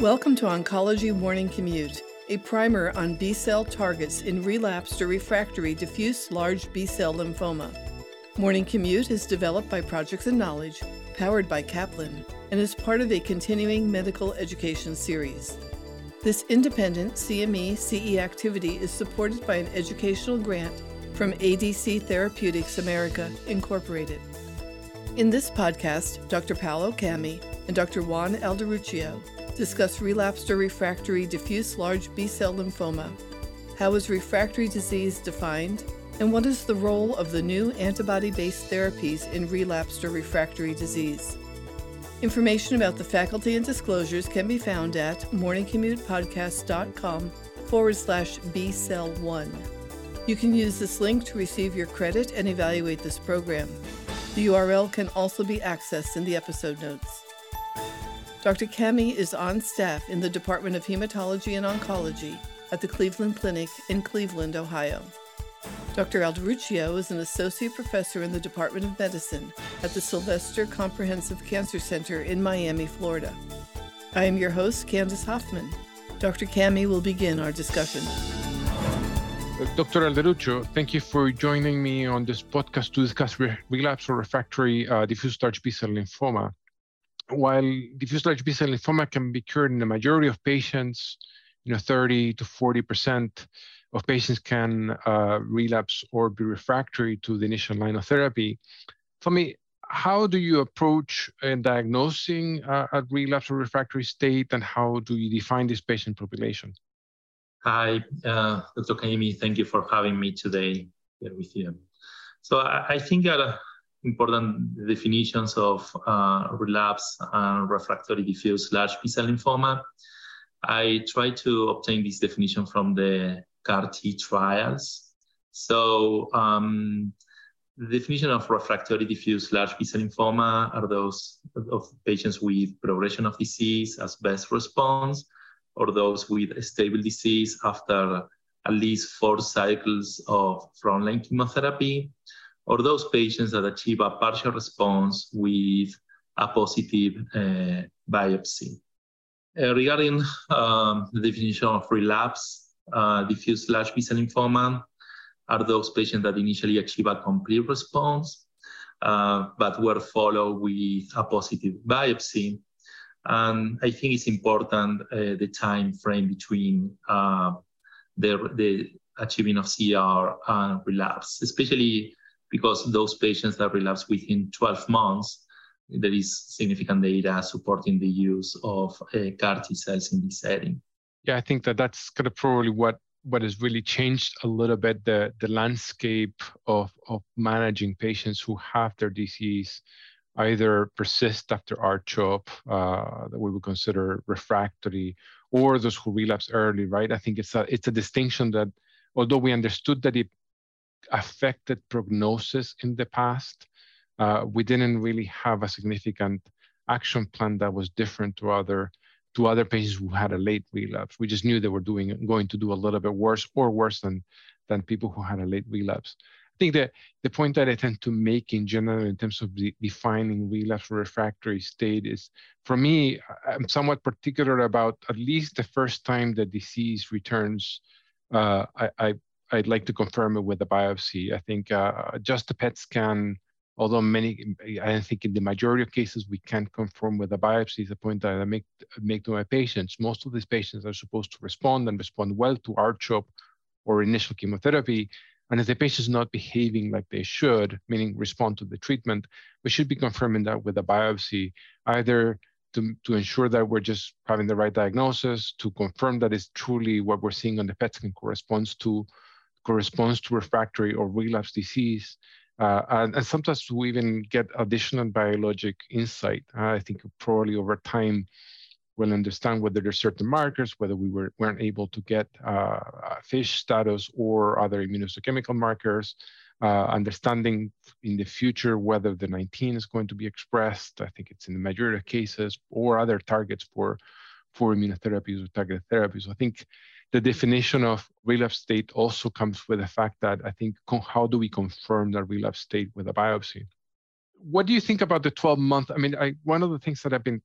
Welcome to Oncology Morning Commute, a primer on B cell targets in relapsed or refractory diffuse large B cell lymphoma. Morning Commute is developed by Projects and Knowledge, powered by Kaplan, and is part of a continuing medical education series. This independent CME CE activity is supported by an educational grant from ADC Therapeutics America, Incorporated. In this podcast, Dr. Paolo Caimi and Dr. Juan Alderuccio discuss relapsed or refractory diffuse large B cell lymphoma. How is refractory disease defined? And what is the role of the new antibody based therapies in relapsed or refractory disease? Information about the faculty and disclosures can be found at morningcommutepodcast.com forward slash B cell 1. You can use this link to receive your credit and evaluate this program. The URL can also be accessed in the episode notes. Dr. Caimi is on staff in the Department of Hematology and Oncology at the Cleveland Clinic in Cleveland, Ohio. Dr. Alderuccio is an associate professor in the Department of Medicine at the Sylvester Comprehensive Cancer Center in Miami, Florida. I am your host, Candace Hoffman. Dr. Caimi will begin our discussion. Dr. Alderuccio, thank you for joining me on this podcast to discuss re- relapse or refractory uh, diffuse large B-cell lymphoma while diffuse large B-cell lymphoma can be cured in the majority of patients, you know, 30 to 40% of patients can uh, relapse or be refractory to the initial line of therapy. For me, how do you approach uh, diagnosing uh, a relapse or refractory state, and how do you define this patient population? Hi, uh, Dr. Caimi. Thank you for having me today here with you. So I, I think that important definitions of uh, relapse and refractory diffuse large B-cell lymphoma. I tried to obtain this definition from the CAR-T trials. So um, the definition of refractory diffuse large B-cell lymphoma are those of patients with progression of disease as best response, or those with stable disease after at least four cycles of frontline chemotherapy, or those patients that achieve a partial response with a positive uh, biopsy. Uh, regarding um, the definition of relapse, uh, diffuse large B-cell lymphoma are those patients that initially achieve a complete response, uh, but were followed with a positive biopsy. And I think it's important uh, the time frame between uh, the, the achieving of CR and relapse, especially because those patients that relapse within 12 months, there is significant data supporting the use of uh, CAR T cells in this setting. Yeah, I think that that's kind of probably what what has really changed a little bit the the landscape of of managing patients who have their disease either persist after R-CHOP uh, that we would consider refractory, or those who relapse early, right? I think it's a it's a distinction that although we understood that it affected prognosis in the past. Uh, we didn't really have a significant action plan that was different to other to other patients who had a late relapse. We just knew they were doing going to do a little bit worse or worse than than people who had a late relapse. I think that the point that I tend to make in general in terms of defining relapse refractory state is, for me, I'm somewhat particular about at least the first time the disease returns. Uh, I, I, I'd like to confirm it with a biopsy. I think uh, just a PET scan, although many, I think in the majority of cases we can't confirm with a biopsy. Is the point that I make make to my patients. Most of these patients are supposed to respond and respond well to R-CHOP or initial chemotherapy. And if the patient is not behaving like they should, meaning respond to the treatment, we should be confirming that with a biopsy, either to, to ensure that we're just having the right diagnosis, to confirm that it's truly what we're seeing on the PET scan corresponds to corresponds to refractory or relapse disease. Uh, and, and, sometimes we even get additional biologic insight. Uh, I think probably over time we'll understand whether there's certain markers, whether we were, weren't able to get uh, FISH status or other immunohistochemical markers, uh, understanding in the future whether the 19 is going to be expressed. I think it's in the majority of cases or other targets for, for immunotherapies or targeted therapies. So I think the definition of relapse state also comes with the fact that I think how do we confirm that relapse state with a biopsy? What do you think about the 12 month? I mean, I, one of the things that I've been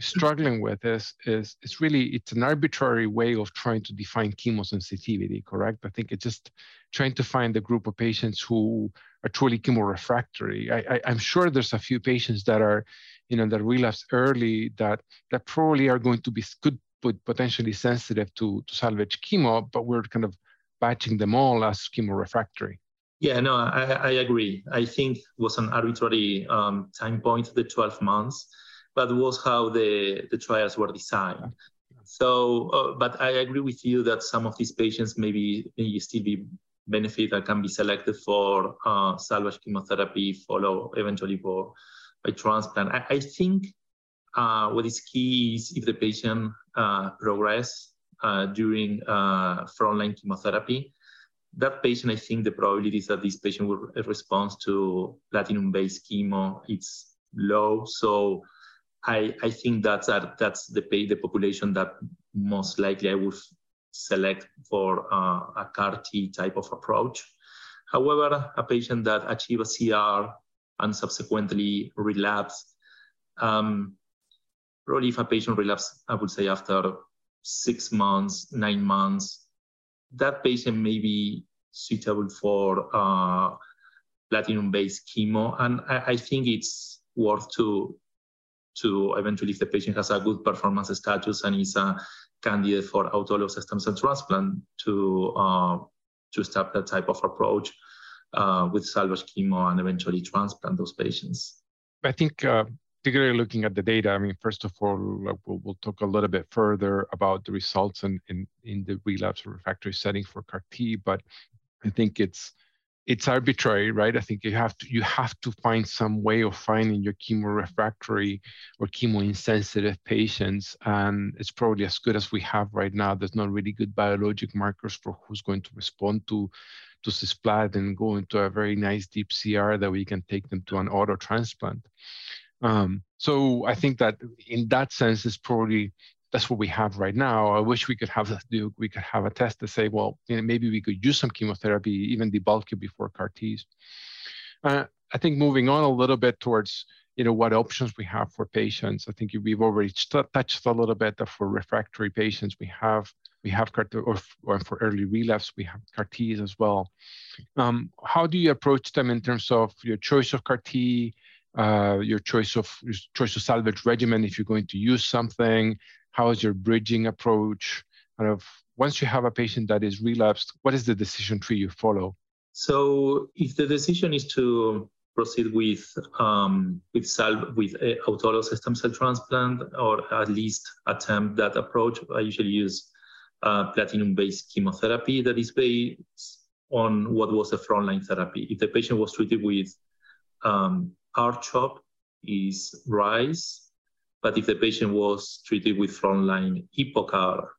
struggling with is is it's really it's an arbitrary way of trying to define chemosensitivity correct i think it's just trying to find the group of patients who are truly chemorefractory I, I i'm sure there's a few patients that are you know that relapse early that that probably are going to be could put potentially sensitive to, to salvage chemo but we're kind of batching them all as chemo refractory. yeah, no, I, I agree. I think was an arbitrary um, time point, the 12 months but was how the, the trials were designed. So, uh, but I agree with you that some of these patients maybe may still be benefit that can be selected for uh, salvage chemotherapy, follow eventually for by transplant. I, I think uh, what is key is if the patient progress uh, during uh, frontline chemotherapy, that patient, I think the probability is that this patient will respond to platinum-based chemo, it's low. So I, I think that's that's the the population that most likely I would select for uh, a CAR T type of approach. However, a patient that achieve a CR and subsequently relapse, um, probably if a patient relapse, I would say after six months, nine months, that patient may be suitable for uh, platinum-based chemo, and I, I think it's worth to to eventually, if the patient has a good performance status and is a candidate for autologous stem cell transplant, to uh, to start that type of approach uh, with salvage chemo and eventually transplant those patients. I think, uh, particularly looking at the data, I mean, first of all, we'll, we'll talk a little bit further about the results in, in, in the relapse refractory setting for CAR T, but I think it's it's arbitrary, right? I think you have to you have to find some way of finding your chemo refractory or chemo insensitive patients, and it's probably as good as we have right now. There's not really good biologic markers for who's going to respond to to cisplatin and go into a very nice deep CR that we can take them to an auto transplant. Um, so I think that in that sense, is probably that's what we have right now. I wish we could have we could have a test to say, well, you know, maybe we could use some chemotherapy, even debulk it before CAR Ts. Uh, I think moving on a little bit towards you know what options we have for patients. I think we've already touched a little bit that for refractory patients we have we have CAR or, or for early relapse we have CAR Ts as well. Um, how do you approach them in terms of your choice of CAR T? Uh, your choice of your choice of salvage regimen if you're going to use something how is your bridging approach? Kind of once you have a patient that is relapsed, what is the decision tree you follow? So if the decision is to proceed with um, with sal- with autologous stem cell transplant or at least attempt that approach, I usually use uh, platinum-based chemotherapy that is based on what was the frontline therapy. If the patient was treated with um, R-CHOP, is RICE, but if the patient was treated with frontline EPOCH-R,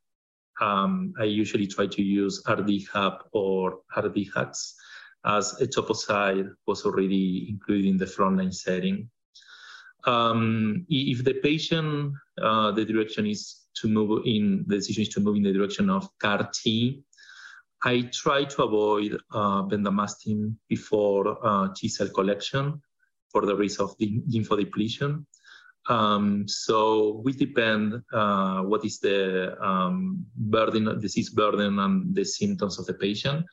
um, I usually try to use RDHAP or RDHAX as etoposide was already included in the frontline setting. Um, if the patient, uh, the direction is to move in, the decision is to move in the direction of CAR T, I try to avoid uh, bendamustine before uh, T cell collection for the risk of the lymphodepletion. Um, so we depend uh, what is the um, burden, disease burden, and the symptoms of the patient.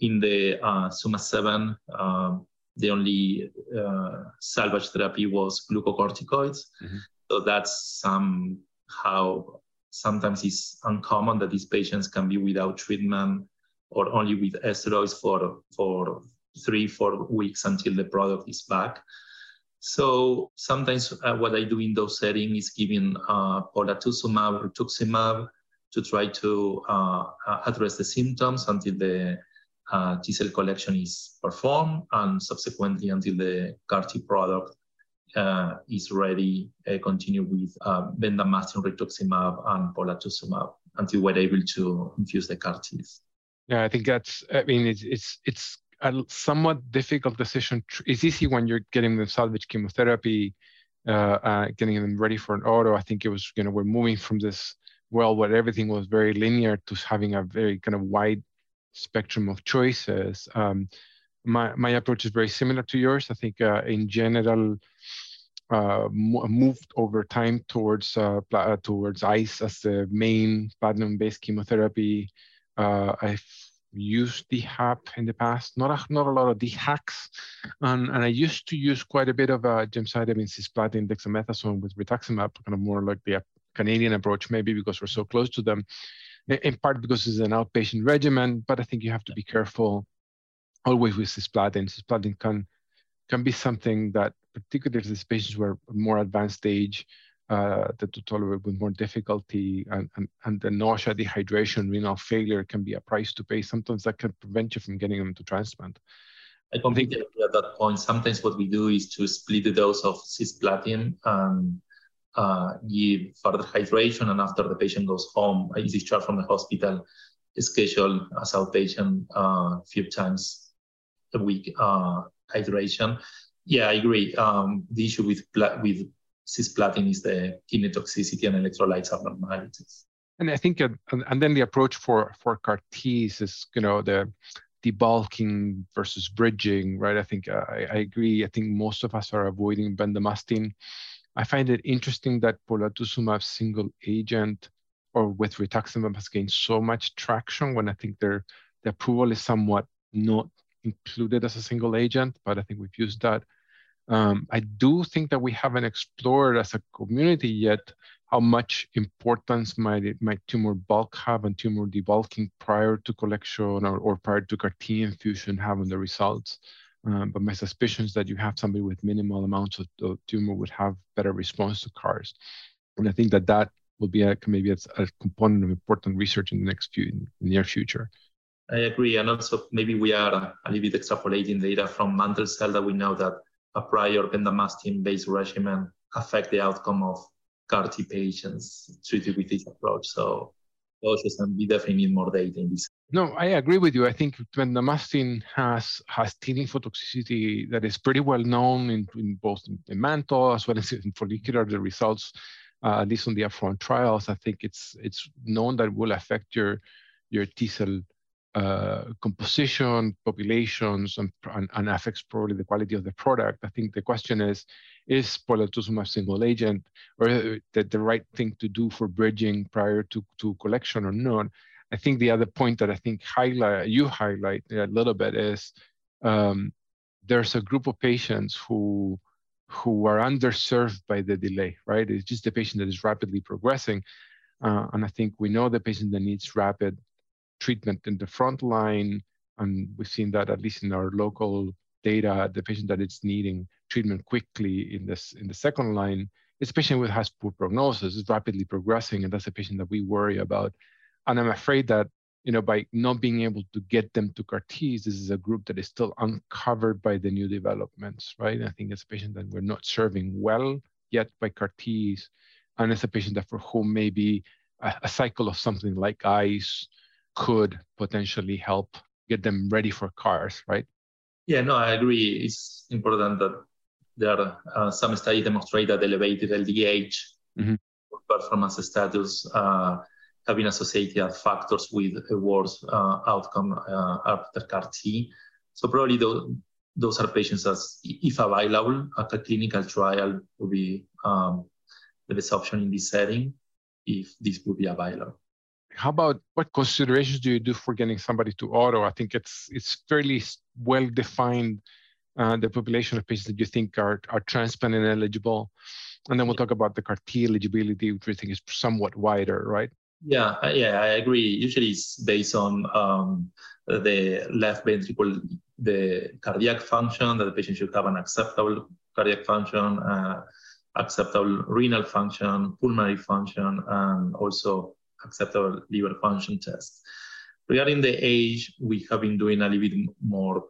In the uh, ZUMA 7, uh, the only uh, salvage therapy was glucocorticoids. Mm-hmm. So that's somehow sometimes it's uncommon that these patients can be without treatment or only with steroids for for three four weeks until the product is back. So sometimes uh, what I do in those settings is giving uh, polatuzumab or rituximab to try to uh, uh, address the symptoms until the uh, T cell collection is performed and subsequently until the CAR T product uh, is ready, continue with uh, bendamustine, rituximab, and polatuzumab until we're able to infuse the CAR Ts. Yeah, I think that's. I mean, it's it's it's a somewhat difficult decision. It's easy when you're getting the salvage chemotherapy, uh, uh, getting them ready for an auto. I think it was, you know, we're moving from this world where everything was very linear to having a very kind of wide spectrum of choices. Um, my, my approach is very similar to yours. I think uh, in general, uh, moved over time towards uh, towards ICE as the main platinum-based chemotherapy. Uh, I've used DHAP in the past, not a, not a lot of DHACs, and, and I used to use quite a bit of uh, gemcitabine, cisplatin, dexamethasone with rituximab, kind of more like the Canadian approach, maybe because we're so close to them, in part because it's an outpatient regimen, but I think you have to be careful always with cisplatin. Cisplatin can can be something that, particularly these patients who are more advanced age, uh, that to tolerate with more difficulty, and, and, and the nausea, dehydration, renal failure can be a price to pay. Sometimes that can prevent you from getting them to transplant. I completely agree at that point. Sometimes what we do is to split the dose of cisplatin and uh, give further hydration, and after the patient goes home, is discharged from the hospital, schedule as outpatient a uh, few times a week uh, hydration. Yeah, I agree. Um, the issue with with cisplatin is the kidney toxicity and electrolytes abnormalities. And I think, uh, and then the approach for for CAR Ts is, you know, the debulking versus bridging, right? I think uh, I, I, agree. I think most of us are avoiding bendamustine. I find it interesting that polatuzumab single agent or with rituximab has gained so much traction when I think their the approval is somewhat not included as a single agent, but I think we've used that. Um, I do think that we haven't explored as a community yet how much importance might it, might tumor bulk have and tumor debulking prior to collection or, or prior to CAR T infusion have on the results. Um, but my suspicion is that you have somebody with minimal amounts of, of, tumor would have better response to CARs. And I think that that will be a, maybe a, a component of important research in the next few in the near future. I agree. And also maybe we are a little bit extrapolating data from mantle cell that we know that a prior bendamustine-based regimen affect the outcome of CAR T patients treated with this approach. So cautious and we definitely need more data in this. No, I agree with you. I think bendamustine has has T lymphotoxicity that is pretty well known in, in both in mantle as well as in follicular. The results, uh, at least on the upfront trials, I think it's it's known that will affect your your T cell uh, composition, populations, and, and, and, affects probably the quality of the product. I think the question is, is polatuzumab single agent or the, the right thing to do for bridging prior to, to collection or not? I think the other point that I think highlight you highlight a little bit is um, there's a group of patients who who are underserved by the delay, right? It's just the patient that is rapidly progressing. Uh, and I think we know the patient that needs rapid treatment in the front line, and we've seen that at least in our local data, the patient that is needing treatment quickly in this in the second line is a patient with has poor prognosis, is rapidly progressing, and that's a patient that we worry about. And I'm afraid that you know by not being able to get them to CAR Ts, this is a group that is still uncovered by the new developments, right? I think it's a patient that we're not serving well yet by CAR Ts, and it's a patient that for whom maybe a, a cycle of something like ICE could potentially help get them ready for CARs, right? Yeah, no, I agree. It's important that there are uh, some studies demonstrate that elevated LDH mm-hmm. performance status uh, have been associated factors with a worse uh, outcome uh, after CAR T. So probably those, those are patients as, if available, a clinical trial would be um, the best option in this setting if this would be available how about what considerations do you do for getting somebody to auto? I think it's it's fairly well defined uh, the population of patients that you think are are transplant eligible, and then we'll talk about the CAR T eligibility, which we think is somewhat wider, right? Yeah, yeah, I agree. Usually, it's based on um, the left ventricle, the cardiac function that the patient should have an acceptable cardiac function, uh, acceptable renal function, pulmonary function, and also acceptable liver function test. Regarding the age, we have been doing a little bit more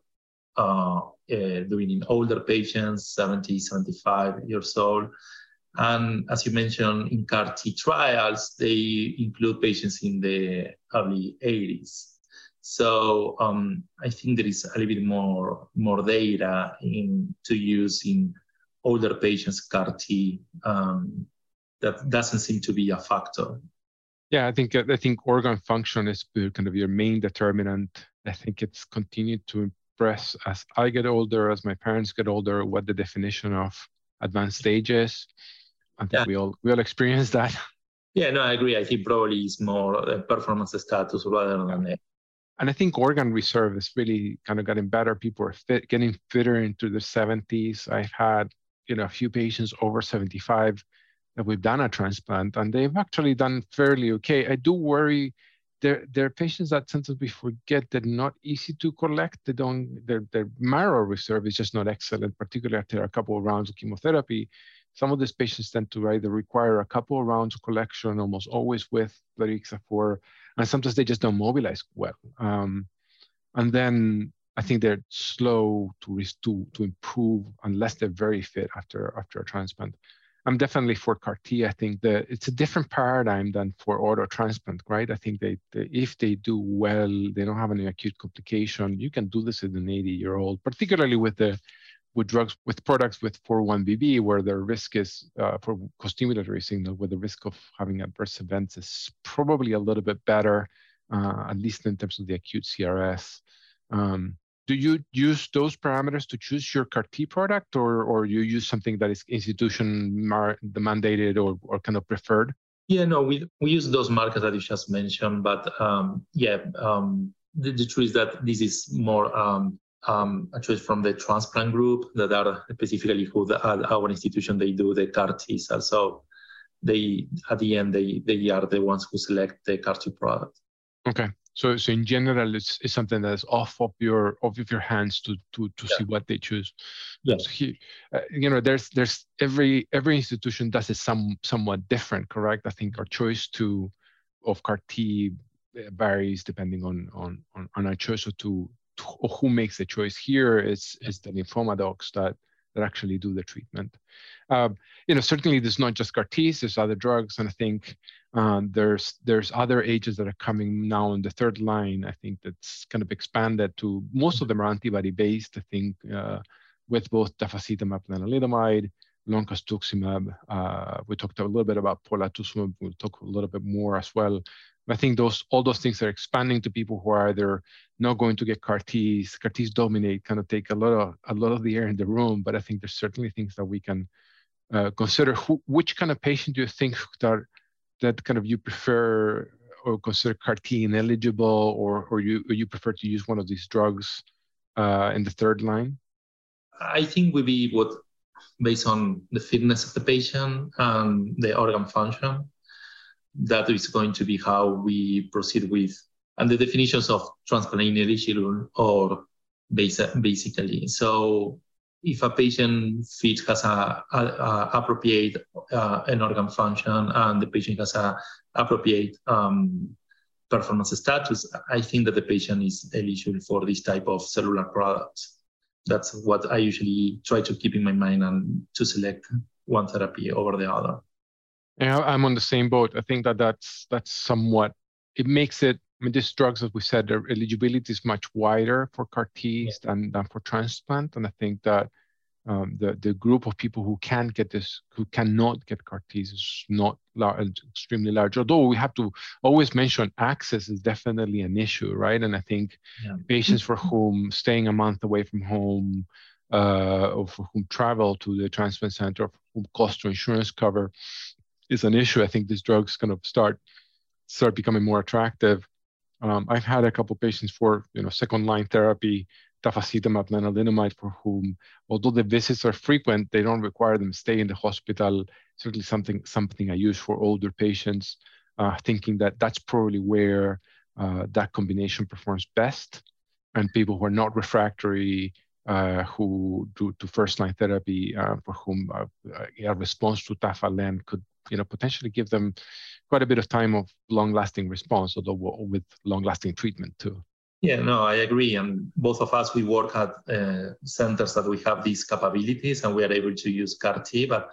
uh, uh, doing in older patients, 70, 75 years old. And as you mentioned, in CAR T trials, they include patients in the early 80s. So um, I think there is a little bit more, more data in, to use in older patients CAR T. Um, that doesn't seem to be a factor yeah, I think uh, I think organ function is kind of your main determinant. I think it's continued to impress as I get older, as my parents get older, what the definition of advanced stages. I think yeah. we all we all experience that. Yeah, no, I agree. I think probably it's more a performance status rather than a and I think organ reserve is really kind of getting better. People are fit, getting fitter into their 70s. I've had, you know, a few patients over 75 that we've done a transplant, and they've actually done fairly okay. I do worry there there are patients that sometimes we forget they're not easy to collect. They don't their their marrow reserve is just not excellent, particularly after a couple of rounds of chemotherapy. Some of these patients tend to either require a couple of rounds of collection, almost always with plerixafor, and sometimes they just don't mobilize well. Um, and then I think they're slow to, to to improve unless they're very fit after after a transplant. I'm definitely for CAR T. I think that it's a different paradigm than for auto transplant, right? I think they, they, if they do well, they don't have any acute complication. You can do this in an 80 year old, particularly with the with drugs with products with 4-1BB, where the risk is uh, for costimulatory signal, where the risk of having adverse events is probably a little bit better, uh, at least in terms of the acute CRS. Um, do you use those parameters to choose your CAR T product, or or you use something that is institution mandated or, or kind of preferred? Yeah, no, we we use those markers that you just mentioned, but um, yeah, um, the, the, truth is that this is more um, um, a choice from the transplant group that are specifically who the, at our institution they do the CAR T cells. So they at the end they they are the ones who select the CAR T product. Okay, so, so in general, it's, it's something that is off of your off of your hands to to to yeah. see what they choose. Yes. So he, uh, you know, there's there's every every institution does it some somewhat different, correct? I think our choice to of CAR T uh, varies depending on on on, on our choice to, to who makes the choice. Here is is the lymphoma docs that that actually do the treatment. Uh, you know, certainly there's not just CAR Ts, there's other drugs, and I think um, there's there's other agents that are coming now in the third line. I think that's kind of expanded to most of them are antibody based. I think uh, with both tafasitamab and lenalidomide, loncastuximab. Uh, we talked a little bit about polatuzumab. We'll talk a little bit more as well. I think those all those things are expanding to people who are either not going to get CAR Ts. CAR Ts dominate, kind of take a lot of a lot of the air in the room. But I think there's certainly things that we can uh, consider. Which kind of patient do you think that that kind of you prefer or consider CAR T ineligible, or or you or you prefer to use one of these drugs uh, in the third line? I think would be what based on the fitness of the patient and the organ function. That is going to be how we proceed with and the definitions of transplant ineligible or basically. So if a patient fit has a, a, a appropriate uh, an organ function and the patient has a appropriate um, performance status, I think that the patient is eligible for this type of cellular products. That's what I usually try to keep in my mind and to select one therapy over the other. Yeah, I'm on the same boat. I think that that's that's somewhat it makes it I mean, these drugs, as we said, their eligibility is much wider for CAR Ts yeah. than, than for transplant. And I think that um, the, the group of people who can get this, who cannot get CAR Ts is not large, extremely large. Although we have to always mention access is definitely an issue, right? And I think yeah. patients for whom staying a month away from home, uh, or for whom travel to the transplant center, or whom cost to insurance cover is an issue. I think these drugs kind of start start becoming more attractive. Um, I've had a couple patients for you know second line therapy, tafasitamab, lenalidomide, for whom, although the visits are frequent, they don't require them stay in the hospital. Certainly something something I use for older patients, uh, thinking that that's probably where uh, that combination performs best. And people who are not refractory, uh, who do to first line therapy, uh, for whom uh, a response to tafalen could you know potentially give them quite a bit of time of long-lasting response, although with long-lasting treatment too. Yeah, no, I agree. And both of us, we work at uh, centers that we have these capabilities and we are able to use CAR T, but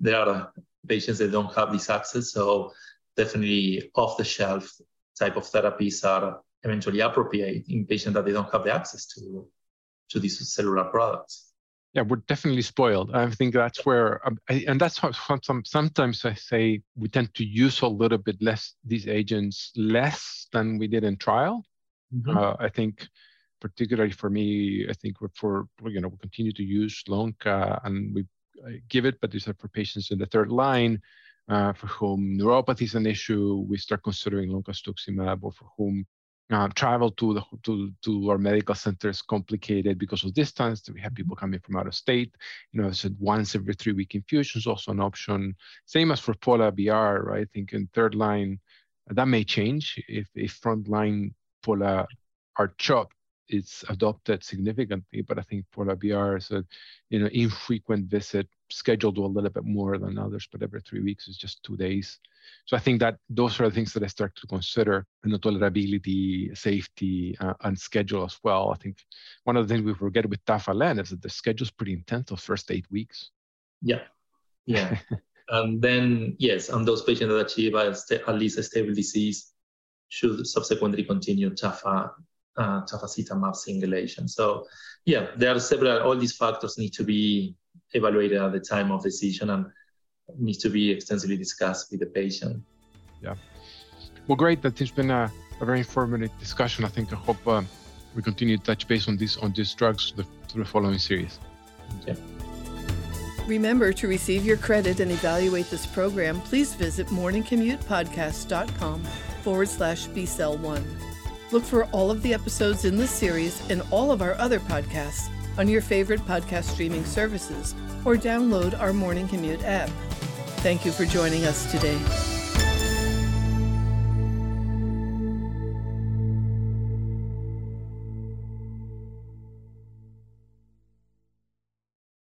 there are patients that don't have this access. So definitely off-the-shelf type of therapies are eventually appropriate in patients that they don't have the access to, to these cellular products yeah we're definitely spoiled i think that's where um, I, and that's how some, sometimes i say we tend to use a little bit less these agents less than we did in trial mm-hmm. uh, i think particularly for me i think for you know we continue to use lonca and we uh, give it, but these are for patients in the third line. Uh, for whom neuropathy is an issue, we start considering loncastuximab, or for whom uh, travel to the to, to our medical center is complicated because of distance. We have people coming from out of state. You know, I said once every three week infusions also an option. Same as for Pola BR, right? I think in third line, that may change if if frontline Pola R-CHOP is adopted significantly, but I think Pola BR is a you know infrequent visit, scheduled a little bit more than others, but every three weeks is just two days. So I think that those are the things that I start to consider, and the tolerability, safety, uh, and schedule as well. I think one of the things we forget with Tafalen is that the schedule is pretty intense those first eight weeks. Yeah, yeah. and then yes, and those patients that achieve at least a stable disease should subsequently continue Tafa uh, tafasitamab single agent. So yeah, there are several, all these factors need to be evaluated at the time of decision and needs to be extensively discussed with the patient. Yeah. Well, great. That has been a, a very informative discussion. I think I hope uh, we continue to touch base on this on these drugs through the, through the following series. Yeah. Remember to receive your credit and evaluate this program, please visit morningcommutepodcast.com forward slash BCell1. Look for all of the episodes in this series and all of our other podcasts on your favorite podcast streaming services or download our Morning Commute app. Thank you for joining us today.